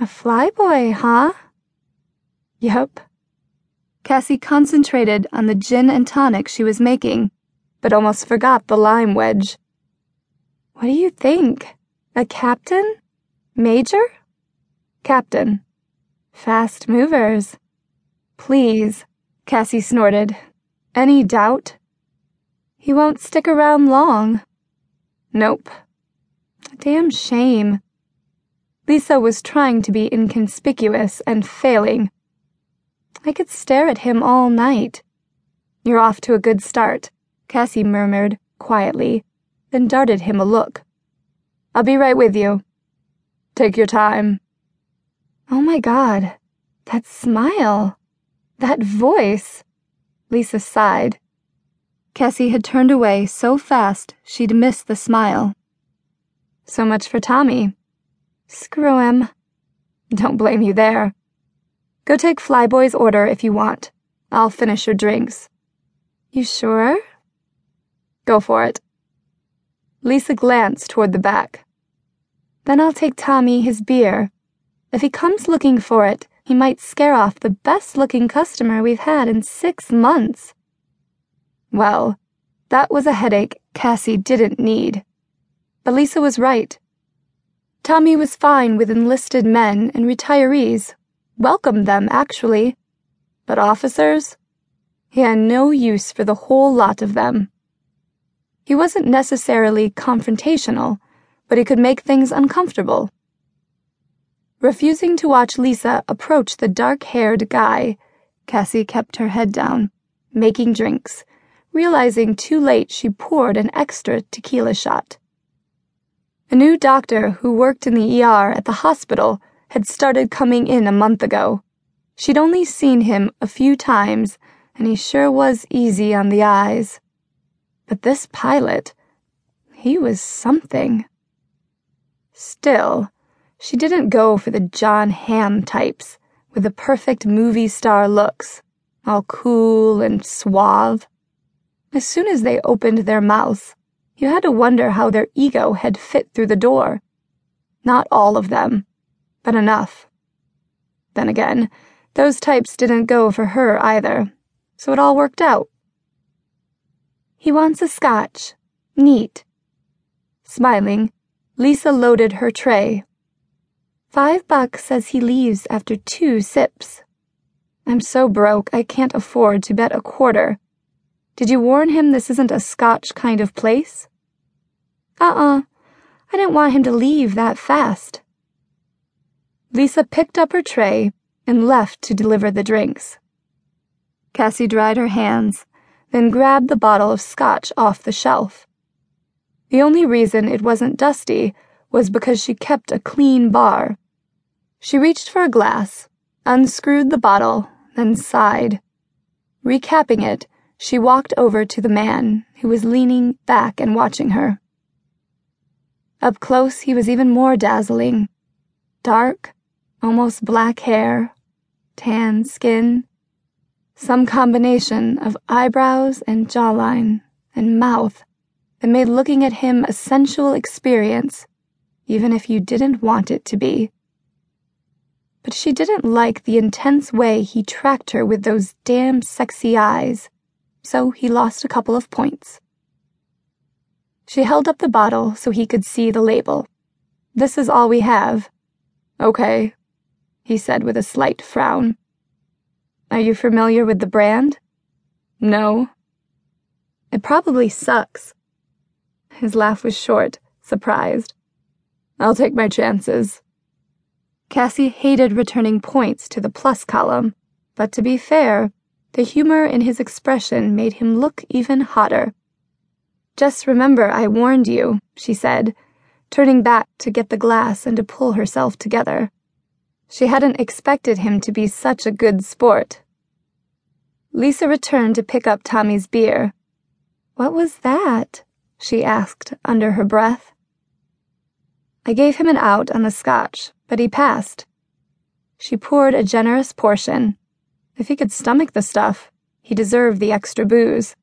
A flyboy, huh? Yup. Cassie concentrated on the gin and tonic she was making, but almost forgot the lime wedge. What do you think? A captain? Major? Captain. Fast movers. Please, Cassie snorted. Any doubt? He won't stick around long. Nope. Damn shame. Lisa was trying to be inconspicuous and failing. I could stare at him all night. You're off to a good start, Cassie murmured quietly, then darted him a look. I'll be right with you. Take your time. Oh my god, that smile, that voice. Lisa sighed. Cassie had turned away so fast she'd missed the smile. So much for Tommy. Screw him. Don't blame you there. Go take Flyboy's order if you want. I'll finish your drinks. You sure? Go for it. Lisa glanced toward the back. Then I'll take Tommy his beer. If he comes looking for it, he might scare off the best looking customer we've had in six months. Well, that was a headache Cassie didn't need. But Lisa was right. Tommy was fine with enlisted men and retirees, welcomed them, actually. But officers? He had no use for the whole lot of them. He wasn't necessarily confrontational, but he could make things uncomfortable. Refusing to watch Lisa approach the dark haired guy, Cassie kept her head down, making drinks, realizing too late she poured an extra tequila shot. A new doctor who worked in the ER at the hospital had started coming in a month ago. She'd only seen him a few times, and he sure was easy on the eyes. But this pilot, he was something. Still, she didn't go for the Jon Hamm types with the perfect movie star looks, all cool and suave. As soon as they opened their mouths, you had to wonder how their ego had fit through the door. Not all of them, but enough. Then again, those types didn't go for her either, so it all worked out. He wants a scotch. Neat. Smiling, Lisa loaded her tray Five bucks says he leaves after two sips. I'm so broke I can't afford to bet a quarter. Did you warn him this isn't a scotch kind of place? Uh uh. I didn't want him to leave that fast. Lisa picked up her tray and left to deliver the drinks. Cassie dried her hands, then grabbed the bottle of scotch off the shelf. The only reason it wasn't dusty was because she kept a clean bar. She reached for a glass, unscrewed the bottle, then sighed. Recapping it, she walked over to the man, who was leaning back and watching her. Up close, he was even more dazzling. Dark, almost black hair, tan skin, some combination of eyebrows and jawline and mouth that made looking at him a sensual experience even if you didn't want it to be. But she didn't like the intense way he tracked her with those damn sexy eyes, so he lost a couple of points. She held up the bottle so he could see the label. This is all we have. Okay, he said with a slight frown. Are you familiar with the brand? No. It probably sucks. His laugh was short, surprised. I'll take my chances. Cassie hated returning points to the plus column, but to be fair, the humor in his expression made him look even hotter. Just remember I warned you, she said, turning back to get the glass and to pull herself together. She hadn't expected him to be such a good sport. Lisa returned to pick up Tommy's beer. What was that? she asked under her breath. I gave him an out on the scotch, but he passed. She poured a generous portion. If he could stomach the stuff, he deserved the extra booze.